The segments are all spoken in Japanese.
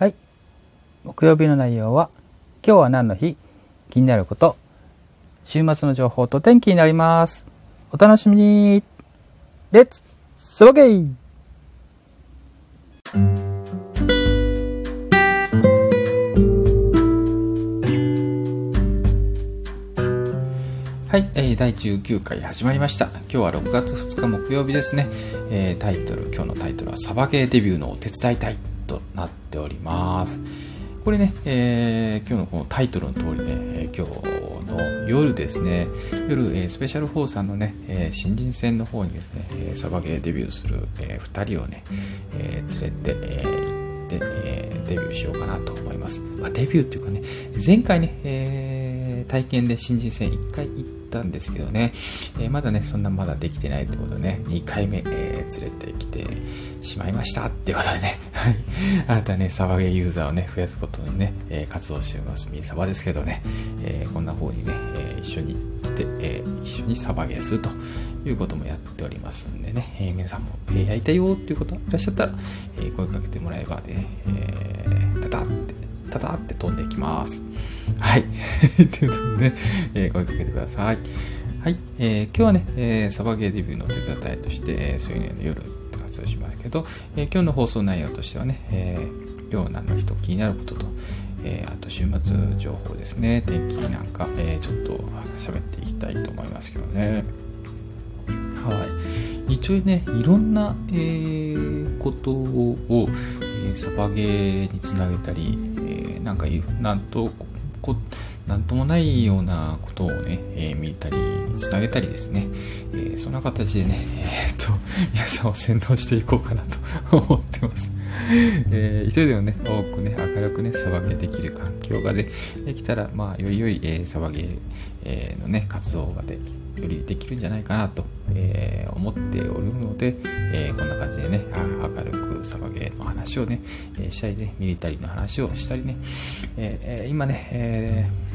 はい。木曜日の内容は、今日は何の日？気になること、週末の情報と天気になります。お楽しみにレッツスワゲイはい、えー第19回始まりました。今日は6月2日木曜日ですね。えータイトル、今日のタイトルはサバゲーデビューのお手伝いたいとなっております。これね、えー今日のこのタイトルの通りね、え今日の夜ですね、夜、えースペシャル4さんのね、えー新人戦の方にですね、えサバゲーデビューする、え2人をね、え連れて、え行って、えデビューしようかなと思います。まあ、デビューっていうかね、前回ね、え体験で新人戦1回行ったんですけどね、えまだね、そんなまだできてないってことでね、2回目、え連れてきてしまいましたっていうことでね、はい 新たね、サバゲーユーザーをね、増やすことにね、えー活動しております、ミーサバですけどね、えーこんな風にね、えー一緒に来て、えー一緒にサバゲーするということもやっておりますんでね、えー皆さんも、えーやりたいよっていう方いらっしゃったら、えー声かけてもらえばね、えー、タタって、タタって飛んでいきます。はい。ということでね、え声かけてください。はい。えー今日はね、えーサバゲーデビューの手伝いとして、えーそういうの夜活動しますけど、えー今日の放送内容としてはね、えー、今日何の人気になることと、えーあと週末情報ですね、天気なんか、えーちょっと喋っていきたいと思いますけどね。はい、一応ねいろんな、えーことを、えーサバゲーにつなげたり、えーなんかいなんとこなんともないようなことをね、えー見たりつなげたりですね、えーそんな形でね、えー、と 皆さんを洗脳していこうかなと思ってます。えー一人でもね、多くね、明るくね、サバゲーできる環境がね、できたら、まあ、より良い、えーサバゲー、えーのね、活動がでよりできるんじゃないかなと、えー思っておるので、えーこんな感じでね、明るくサバゲーの話をね、えーしたりね、ミリタリーの話をしたりね、えーえー今ね、えー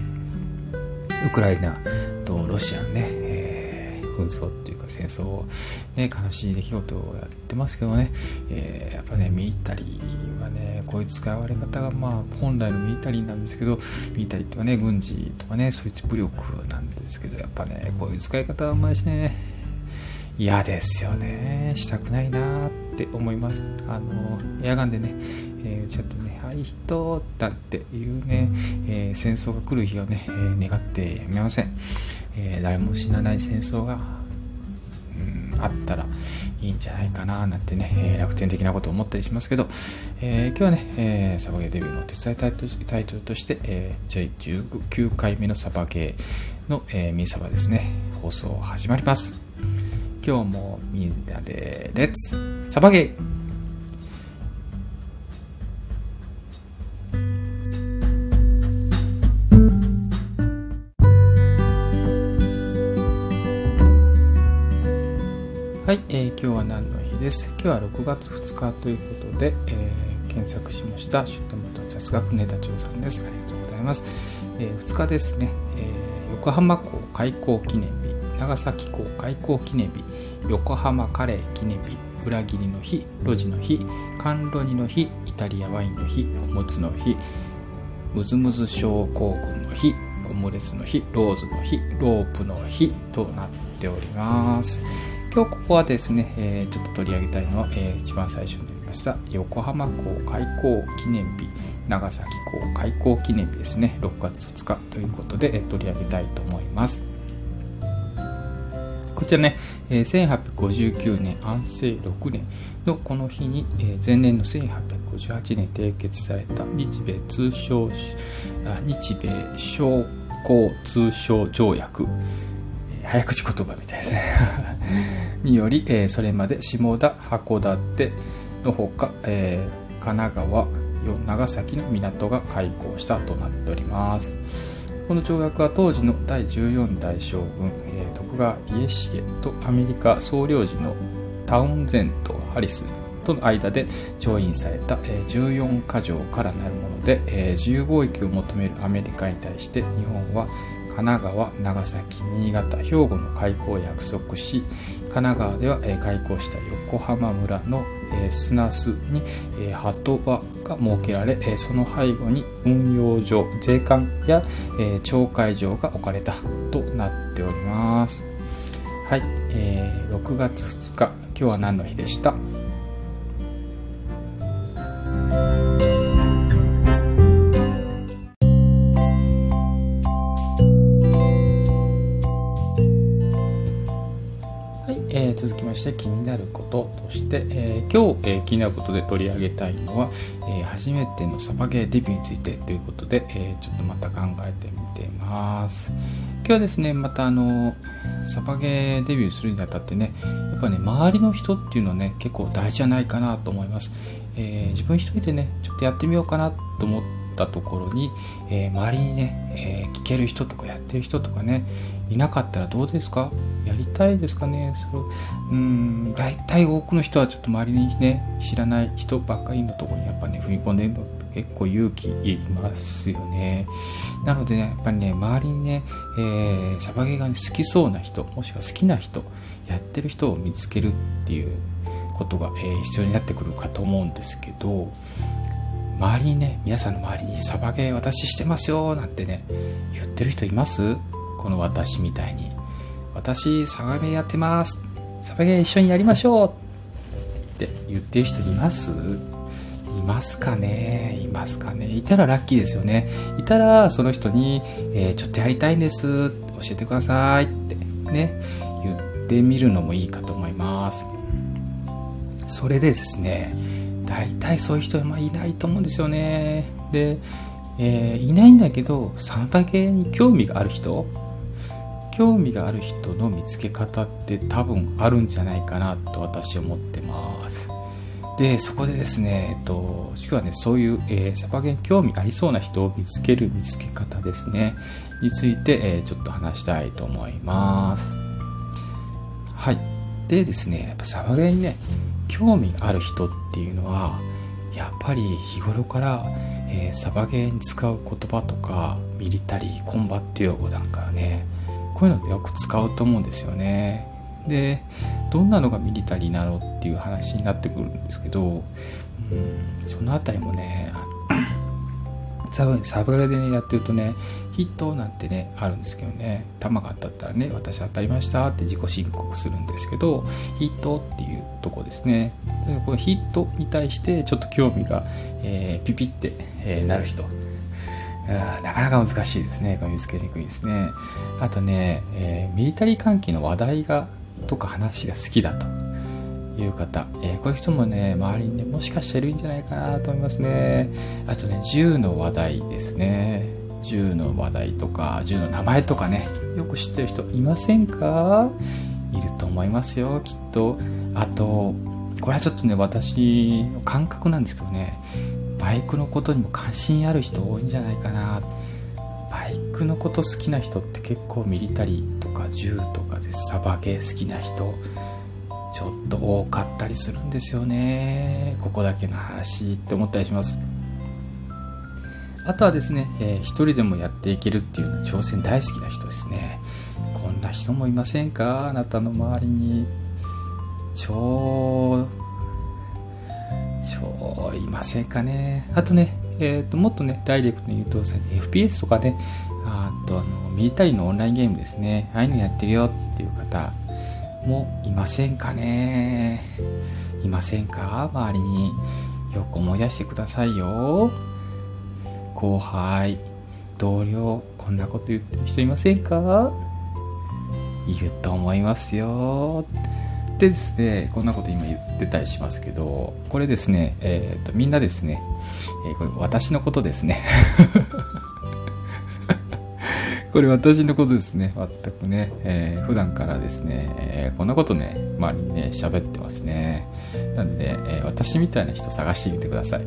ウクライナとロシアのね、えー紛争っていうか戦争を、ね、悲しい出来事をやってますけどね、えーやっぱね、ミリタリーはね、こういう使われ方が、まあ、本来のミリタリーなんですけど、ミリタリーってね、軍事とかね、そういう武力なんですけど、やっぱね、こういう使い方はあんまりしね、嫌ですよね。したくないなって思います。あの、エアガンでね、えー、撃ち合ってね、あ、いい人だっていうね、えー戦争が来る日をね、えー願ってやめません。えー誰も死なない戦争が、うん、あったらいいんじゃないかななんてね、えー楽天的なことを思ったりしますけど、えー今日はね、えーサバゲーデビューの手伝いタイトルタイトルとして、えー、第19回目のサバゲーの、えーミーサバですね、放送始まります。今日もみんなでレッツサバゲーです今日は6月2日ということで、えー検索しました出版元雑学ネタ帳さんです。ありがとうございます、えー2日ですね、えー横浜港開港記念日長崎港開港記念日横浜カレー記念日裏切りの日路地の日甘露煮の日イタリアワインの日おもつの日ムズムズ症候群の日オムレツの日ローズの日ロープの日となっております。今日ここはですね、えーちょっと取り上げたいのは、えー一番最初になりました横浜港開港記念日長崎港開港記念日ですね6月2日ということで、えー取り上げたいと思います。こちらね、えー1859年安政6年のこの日に、えー前年の1858年締結された日米通商日米商工通商条約、早口言葉みたいですね。により、えーそれまで下田函館のほか、えー神奈川長崎の港が開港したとなっております。この条約は当時の第14代将軍、えー徳川家重とアメリカ総領事のタウンゼント・ハリスとの間で調印された、えー14か条からなるもので、えー自由貿易を求めるアメリカに対して日本は神奈川、長崎、新潟、兵庫の開港を約束し、神奈川では、え、開校した横浜村の、え、砂洲に、え、鳩場が設けられ、え、その背後に運用場税関や、えー、町会場が置かれたとなっております。はい、えー、6月2日今日は何の日でした？して、えー、今日、えー、気になることで取り上げたいのは、えー、初めてのサバゲーデビューについてということで、えちょっとまた考えてみてます。今日はですねまたあのサバゲーデビューするにあたってねやっぱね周りの人っていうのはね結構大事じゃないかなと思います、え自分一人でねちょっとやってみようかなと思ったところに、え周りにね、え聞ける人とかやってる人とかねいなかったらどうですか？やりたいですかね？それうん大体多くの人はちょっと周りにね知らない人ばっかりのところにやっぱね踏み込んでるのって結構勇気いますよね。なのでねやっぱりね周りにね、えー、サバゲーが、ね、好きそうな人もしくは好きな人やってる人を見つけるっていうことが、えー、必要になってくるかと思うんですけど周りにね皆さんの周りにサバゲー私してますよなんてね言ってる人います？この私みたいに。私サバゲーやってます。サバゲー一緒にやりましょうって言ってる人います？いますかね？いますかね？いたらラッキーですよね。いたらその人に、えー、ちょっとやりたいんです。教えてくださいってね言ってみるのもいいかと思います。それでですね大体そういう人はいないと思うんですよね。で、えー、いないんだけどサバゲーに興味がある人？興味がある人の見つけ方って多分あるんじゃないかなと私は思ってます。でそこでですね、えっと、今日はねそういう、えー、サバゲン興味ありそうな人を見つける見つけ方ですね。について、えー、ちょっと話したいと思います。はい。でですねやっぱサバゲンにね興味ある人っていうのはやっぱり日頃から、えー、サバゲーに使う言葉とかミリタリーコンバット用語なんかねこういうのでよく使うと思うんですよね。でどんなのがミリタリーなのっていう話になってくるんですけど、うん、その辺りもねサブサブでねやってるとねヒットなんてねあるんですけどね弾が当たったらね私当たりましたって自己申告するんですけどヒットっていうとこですねでこのヒットに対してちょっと興味が、えー、ピピって、えー、なる人なかなか難しいですね。見つけにくいですね。あとね、えー、ミリタリー関係の話題がとか話が好きだという方、えー、こういう人もね、周りにね、もしかしているんじゃないかなと思いますね。あとね、銃の話題ですね。銃の話題とか、銃の名前とかね、よく知ってる人いませんか？いると思いますよ、きっと。あと、これはちょっとね、私の感覚なんですけどね、バイクのことにも関心ある人多いんじゃないかなバイクのこと好きな人って結構ミリタリーとか銃とかでサバゲー好きな人ちょっと多かったりするんですよね。ここだけの話って思ったりします。あとはですね、えー、一人でもやっていけるっていうのは挑戦大好きな人ですね。こんな人もいませんか？あなたの周りに。超そういませんかね？あとね、えーと、もっとねダイレクトに言うと FPS とかね。あとあのミリタリーのオンラインゲームですね。ああいうのやってるよっていう方。もいませんかね。いませんか？周りによく思い出してくださいよ。後輩同僚こんなこと言ってる人いませんか？いると思いますよ。でですねこんなこと今言ってたりしますけどこれですね、えーと、みんなですね、えー、これ私のことですね。これ私のことですね。全くね、えー、普段からですね、えー、こんなことね。周りにね喋ってますね。なんで、えー、私みたいな人探してみてください。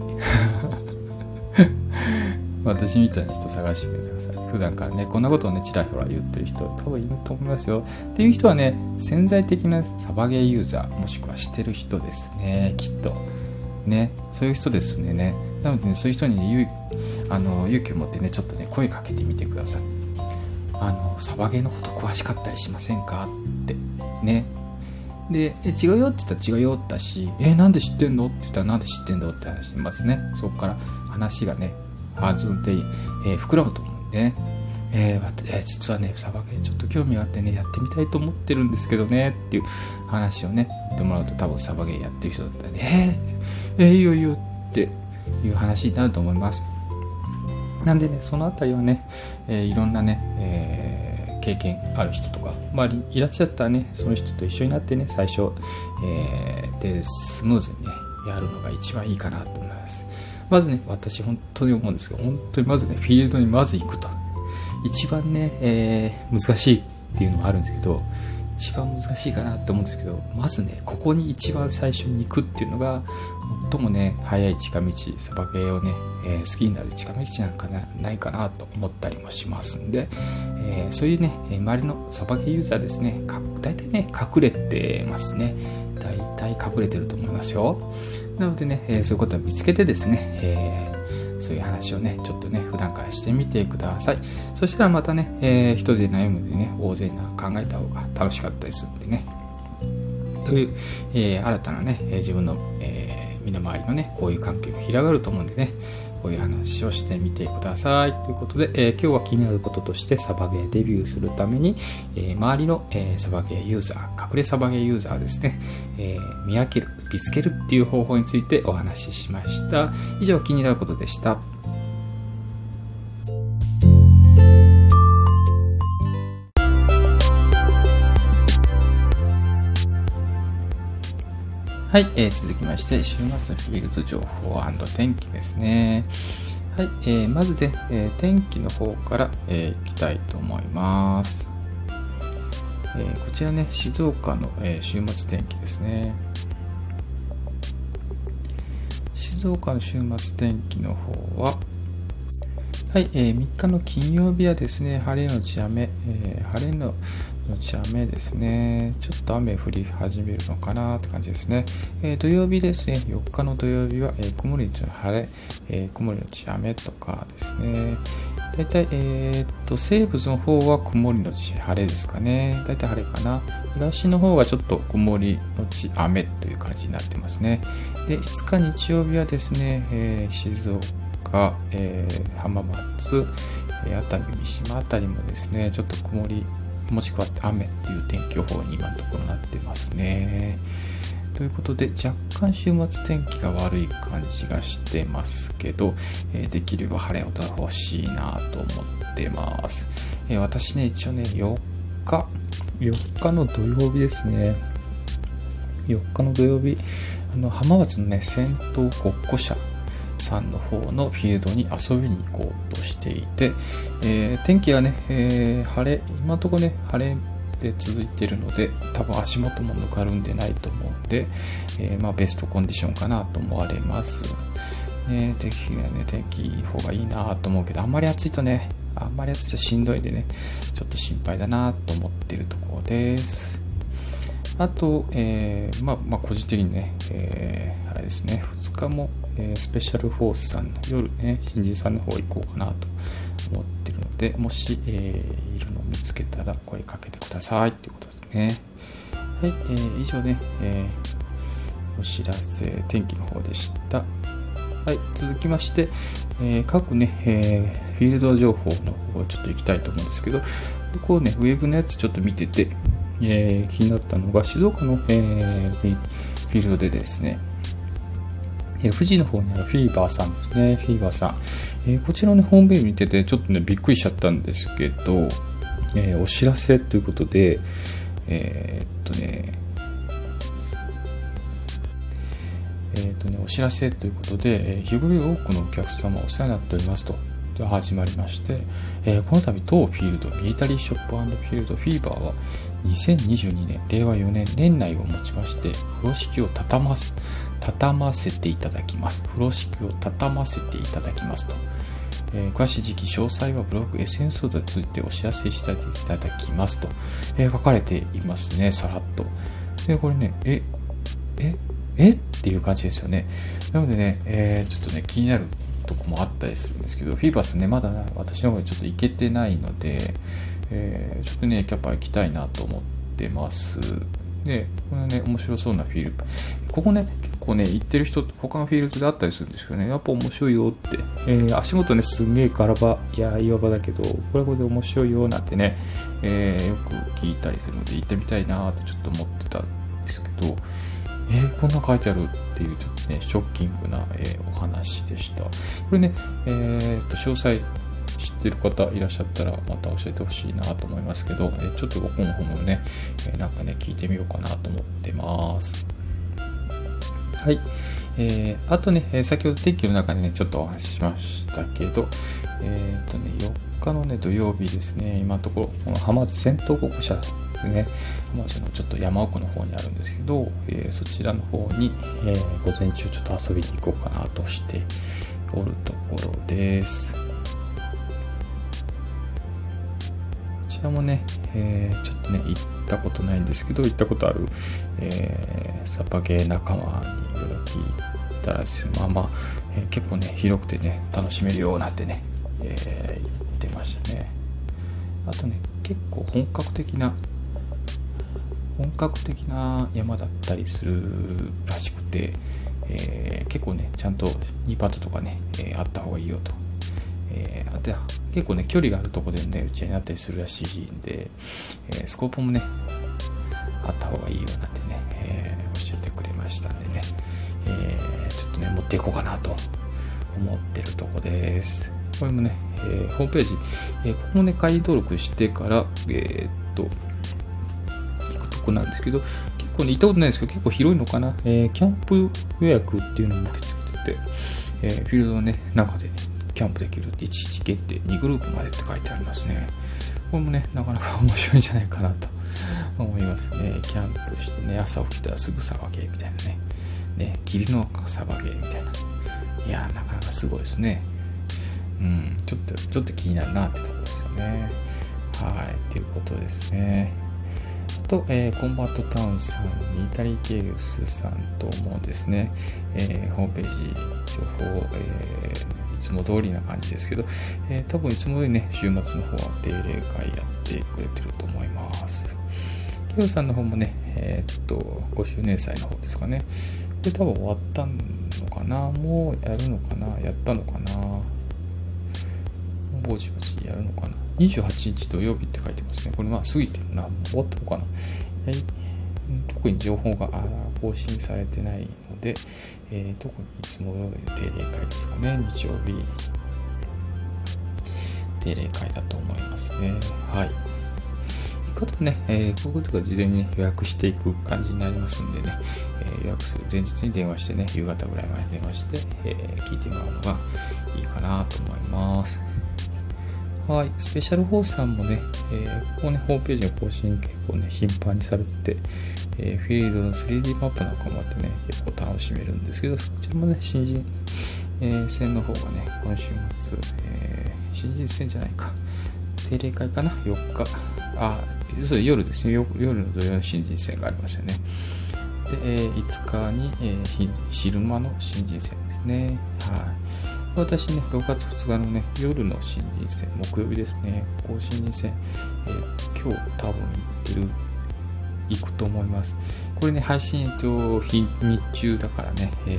私みたいな人探してみてください。普段からねこんなことをねちらほら言ってる人多分いると思いますよ。っていう人はね潜在的なサバゲーユーザーもしくはしてる人ですね。きっと。ね。そういう人ですね。なのでねそういう人に、ね、あの勇気を持ってねちょっとね声かけてみてください。あのサバゲーのこと詳しかったりしませんか？って。ね。で違うよって言ったら違うよだしえなんで知ってんの？って言ったらなんで知ってんのって話しますね。そこから話がね弾んで、えー、膨らむと思うんで。ねえー、えー、実はねサバゲーちょっと興味があってねやってみたいと思ってるんですけどねっていう話をね言ってもらうと多分サバゲーやってる人だったらねえー、えー、いいよいいよっていう話になると思います。なんでねその辺りはね、えー、いろんなね、えー、経験ある人とか周りいらっしゃったらねその人と一緒になってね最初、えー、でスムーズにねやるのが一番いいかなと思います。まずね私本当に思うんですけど本当にまずねフィールドにまず行くと。一番ね、えー、難しいっていうのもあるんですけど一番難しいかなって思うんですけどまずねここに一番最初に行くっていうのが最もね早い近道サバゲーをね、えー、好きになる近道なんかないかなと思ったりもしますんで、えー、そういうね周りのサバゲーユーザーですね大体ね隠れてますね大体隠れてると思いますよなのでね、えー、そういうことを見つけてですね、えそういう話をね、ちょっとね、普段からしてみてください。そしたらまたね、えー、一人で悩むんでね、大勢な考えた方が楽しかったりするんでね。という、えー、新たなね、自分の、えー、身の回りのね、こういう関係が広がると思うんでね、こういう話をしてみてください。ということで、えー、今日は気になることとしてサバゲーデビューするために、えー、周りの、えー、サバゲーユーザー、隠れサバゲーユーザーですね、え見分ける、見つけるっていう方法についてお話ししました。以上、気になることでした。はい、えー、続きまして、週末フィールド情報天気ですね。はい、えー、まずで、えー、天気の方から、えー、いきたいと思います。えー、こちらね、静岡の、えー、週末天気ですね。静岡の週末天気の方は、はい、えー、3日の金曜日はですね、晴れのち雨、えー、晴れののち雨ですね。ちょっと雨降り始めるのかなって感じですね。えー、土曜日ですね。4日の土曜日は、えー、曇りのち晴れ、えー、曇りのち雨とかですね。大体、えー、っと、西部の方は曇りのち晴れですかね。大体晴れかな。東の方はちょっと曇りのち雨という感じになってますね。で、5日日曜日はですね、えー、静岡、えー、浜松、熱海、三島あたりもですね、ちょっと曇りもしくは雨っていう天気予報に今のところなってますね。ということで若干週末天気が悪い感じがしてますけど、えー、できれば晴れ音が欲しいなと思ってます、えー、私ね一応ね4日4日の土曜日ですね4日の土曜日あの浜松のね戦闘国庫車さんの方のフィールドに遊びに行こうとしていて、えー、天気がね、えー、晴れ、今のところね、晴れで続いているので、多分足元もぬかるんでないと思うんで、えー、まあ、ベストコンディションかなと思われます。ね、天気がね、天気いい方がいいなと思うけど、あんまり暑いとね、あんまり暑いとしんどいんでね、ちょっと心配だなと思ってるところです。あと、えー、まあ、まあ、個人的にね、えー、あれですね、2日も、え、スペシャルフォースさんの夜ね、新人さんの方行こうかなと思ってるので、もし、えー、いるのを見つけたら声かけてくださいっていうことですね。はい、えー、以上ね、えー、お知らせ、天気の方でした。はい、続きまして、えー、各ね、えー、フィールド情報の方ちょっと行きたいと思うんですけど、こうね、ウェブのやつちょっと見てて、えー、気になったのが、静岡の、えー、フィールドでですね、え富士の方にあるフィーバーさんですね。フィーバーさん。え、こちらのホームページ見てて、ちょっとね、びっくりしちゃったんですけど、えー、お知らせということで、えー、っとね、えー、っとね、お知らせということで、え日頃多くのお客様お世話になっておりますと。で始まりまして、えこの度当フィールドミリタリーショップフィールドフィーバーは2022年令和4年年内をもちまして風呂敷を畳ます畳ませていただきます。風呂敷を畳ませていただきますと。えー、詳しい時期、詳細はブログ、SNS でついてお知らせしていただきますと、えー、書かれていますね、さらっと。で、これね、え、え、え？っていう感じですよね。なのでね、えー、ちょっとね、気になるとこもあったりするんですけど、フィーバスね、まだ、私の方でちょっと行けてないので、え、ちょっとね、キャパ行きたいなと思ってます。でこれね面白そうなフィールここね結構ね行ってる人他のフィールドであったりするんですけどねやっぱ面白いよって、えー、足元ねすんげえガラバいや岩場だけどこれこれで面白いよなんてね、えー、よく聞いたりするので行ってみたいなとちょっと思ってたんですけどえー、こんな書いてあるっていうちょっとねショッキングな、え、お話でした。これねえー、っと詳細知ってる方いらっしゃったらまた教えてほしいなと思いますけど、ちょっと僕の方もね、なんかね聞いてみようかなと思ってます。はい。えー、あとね、え先ほど天気の中でね、ちょっとお話ししましたけど、えっ、ー、とね、4日のね、土曜日ですね、今のところ、この浜松戦闘国社ですね、浜松のちょっと山奥の方にあるんですけど、えー、そちらの方に、えー、午前中ちょっと遊びに行こうかなとしておるところです。こちらもね、えー、ちょっとね、行ったことないんですけど、行ったことある、えー、サパゲー仲間にろいろ聞いたらですねまあまあ、えー、結構ね広くてね楽しめるようなんてね、えー、言ってましたね。あとね結構本格的な本格的な山だったりするらしくて、えー、結構ねちゃんと2パットとかね、え、あった方がいいよと、え、あと結構ね距離があるとこでね打ち合いになったりするらしいんで、えスコープもねあった方がいいよなんてね、え教えてくれましたね、えちょっとね持っていこうかなと思ってるとこですこれもね、えホームページ、えここもね会員登録してからえっと行くとこなんですけど結構ね行ったことないんですけど結構広いのかな、えキャンプ予約っていうのも受け付けてて、えフィールドのね中でキャンプできる1日決定2グループまでって書いてありますねこれもねなかなか 面白いんじゃないかなと思いますね。キャンプしてね、朝起きたらすぐサバゲーみたいなね。ね、霧のサバゲーみたいな。いやなかなかすごいですね。うん、ちょっと、ちょっと気になるなってところですよね。はい、ということですね。と、えー、コンバットタウンさん、イタリーケウスさんともですね、えー、ホームページ、情報、えー、いつも通りな感じですけど、えー、多分いつも通りね、週末の方は定例会やってくれてると思います。ケウさんの方もね、え、っと、5周年祭の方ですかね。これ多分終わったのかな？もうやるのかな？やったのかな？ぼちぼちやるのかな ?28 日土曜日って書いてますね。これまあ過ぎてるな。終わったのかな？はい。特に情報が更新されてないので、えー、特にいつも定例会ですかね。日曜日。定例会だと思いますね。はい。方ね、えー、こういうことが事前に、ね、予約していく感じになりますんでね、え、予約する前日に電話してね、夕方ぐらいまで電話して、え、聞いてもらうのがいいかなと思います。はい、スペシャルホースさんもね、えここね、ホームページの更新結構ね、頻繁にされてて、えフィールドの 3D マップなんかもあってね、結構楽しめるんですけど、こちらもね、新人、え戦の方がね、今週末、え新人戦じゃないか、定例会かな、4日、あ、それ夜ですね。夜の土曜の新人戦がありますよね。で、えー、5日に、えー、昼間の新人戦ですね。はい。私ね6月2日のね夜の新人戦木曜日ですね。こう新人戦、えー、今日多分行ってる行くと思います。これね配信と日中だからね、え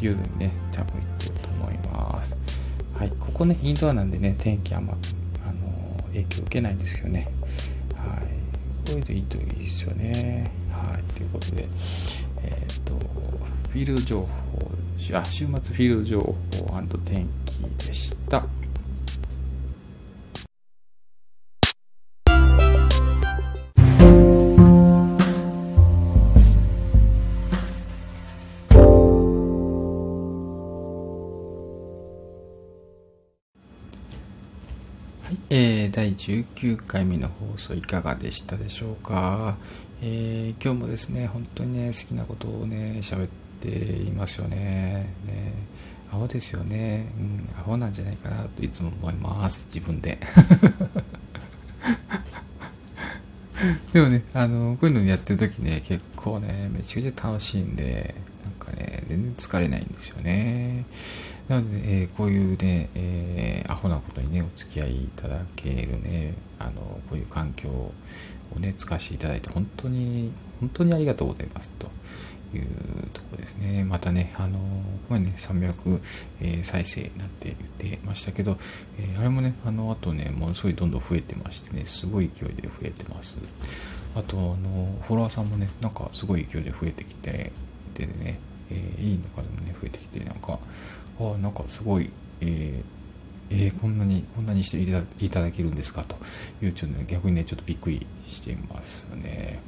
ー、夜にね多分行ってると思います。はい。ここねインドアなんでね天気あんまあの影響受けないんですけどね。これでいいといいですよね。はい。ということで、えっ、ー、と、フィールド情報、あ、週末フィールド情報天気でした。19回目の放送いかがでしたでしょうか、えー、今日もですね本当にね好きなことをね喋っていますよね。ねアホですよね。うんアホなんじゃないかなといつも思います。自分で。でもねあのこういうのやってる時ね結構ねめちゃくちゃ楽しいんでなんかね全然疲れないんですよね。なので、えー、こういうね、えー、アホなことにね、お付き合いいただけるね、あの、こういう環境をね、使わせていただいて、本当に、本当にありがとうございますと。いうとこですね。またね、あのこれね、300、え再生なって言ってましたけど、えあれもね、あの後ね、ものすごいどんどん増えてましてね、すごい勢いで増えてます。あと、あのフォロワーさんもね、なんかすごい勢いで増えてきて、でね、え、いいのかでもね、増えてきて、なんか、あなんかすごい、えーえー、こんなに、こんなにしていただけるんですかという、ちょっとね、逆にね、ちょっとびっくりしていますね。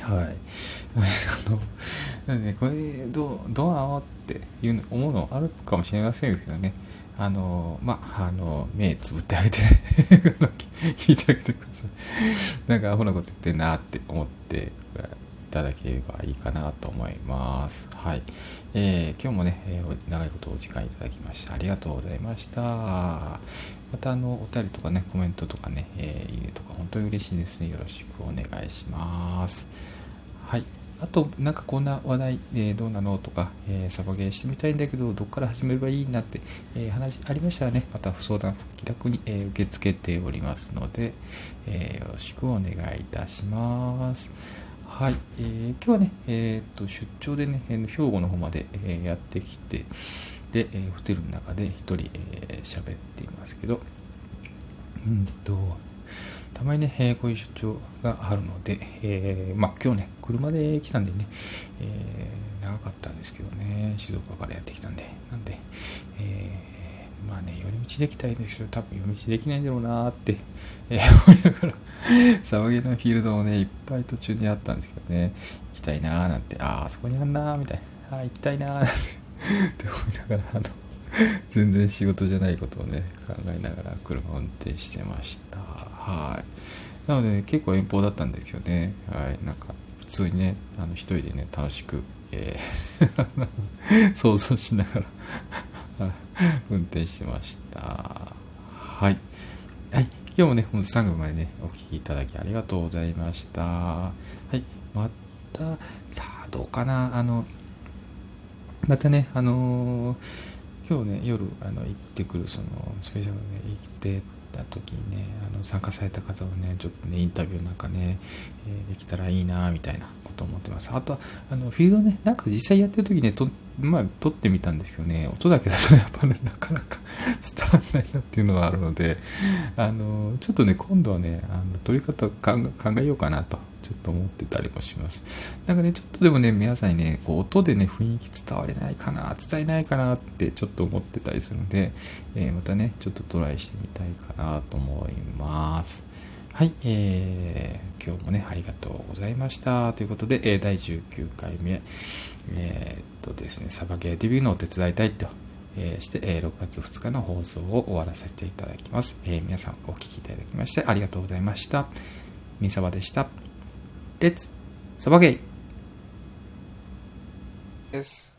はい。あの、なんでね、これ、どう、どうなのっていう思うのあるかもしれませんけどね。あの、まあ、あの、目つぶってあげて、聞いてあげてください。なんかアホなこと言ってんなって思ってただければいいかなと思います。はい。えー、今日もね、えー、長いことお時間いただきましてありがとうございました。またあの、お便りとかね、コメントとかね、えー、いいねとか本当に嬉しいですね。よろしくお願いします。はい。あと、なんかこんな話題、えー、どうなのとか、えー、サバゲーしてみたいんだけど、どっから始めればいいなって、えー、話ありましたらね、また不相談、気楽に、え受け付けておりますので、えよろしくお願いいたします。はい、えー、今日はね、えーと、出張でね、兵庫の方まで、えー、やってきて、で、えー、ホテルの中で一人喋、えー、っていますけど、うんと、たまにね、えー、こういう出張があるので、えー、まあ今日ね、車で来たんでね、えー、長かったんですけどね、静岡からやってきたんで、なんで、えー、まあね、寄り道できたいんですけど、多分寄り道できないんだろうなーって、えー、思いながら、騒ぎのフィールドもね、いっぱい途中にあったんですけどね、行きたいなーなんて、ああ、そこにあんなーみたいな、ああ、行きたいなーなんて って思いながら、あの、全然仕事じゃないことをね、考えながら車を運転してました。はい。なので、ね、結構遠方だったんですけどね、はい、なんか、普通にね、あの、一人でね、楽しく、えー 想像しながら運転してました。はい。はい。今日もね、本日最後までね、お聴きいただきありがとうございました。はい。また、さあ、どうかな、あの、またね、あのー、今日ね、夜、あの、行ってくる、その、スペシャルで、ね、行ってた時にね、あの、参加された方をね、ちょっとね、インタビューなんかね、えー、できたらいいな、みたいなこと思ってます。あとは、あの、フィールドね、なんか実際やってる時ね、と、まあ、撮ってみたんですけどね、音だけだとやっぱね、なかなか伝わんないなっていうのはあるので、あの、ちょっとね、今度はね、あの撮り方考えようかなと、ちょっと思ってたりもします。なんかね、ちょっとでもね、皆さんにね、こう、音でね、雰囲気伝われないかな、伝えないかなってちょっと思ってたりするので、えー、またね、ちょっとトライしてみたいかなと思います。はい、えー、今日もね、ありがとうございました。ということで、えー、第19回目、えー、っとですね、サバゲーデビューのお手伝いたいとえ、して、え、6月2日の放送を終わらせていただきます。え、皆さんお聴きいただきましてありがとうございました。みさばでした。レッツサバゲイです。